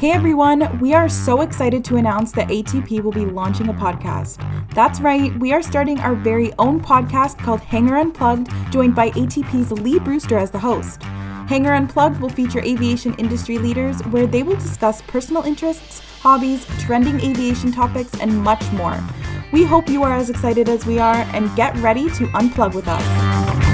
Hey everyone, we are so excited to announce that ATP will be launching a podcast. That's right, we are starting our very own podcast called Hangar Unplugged, joined by ATP's Lee Brewster as the host. Hangar Unplugged will feature aviation industry leaders where they will discuss personal interests, hobbies, trending aviation topics, and much more. We hope you are as excited as we are and get ready to unplug with us.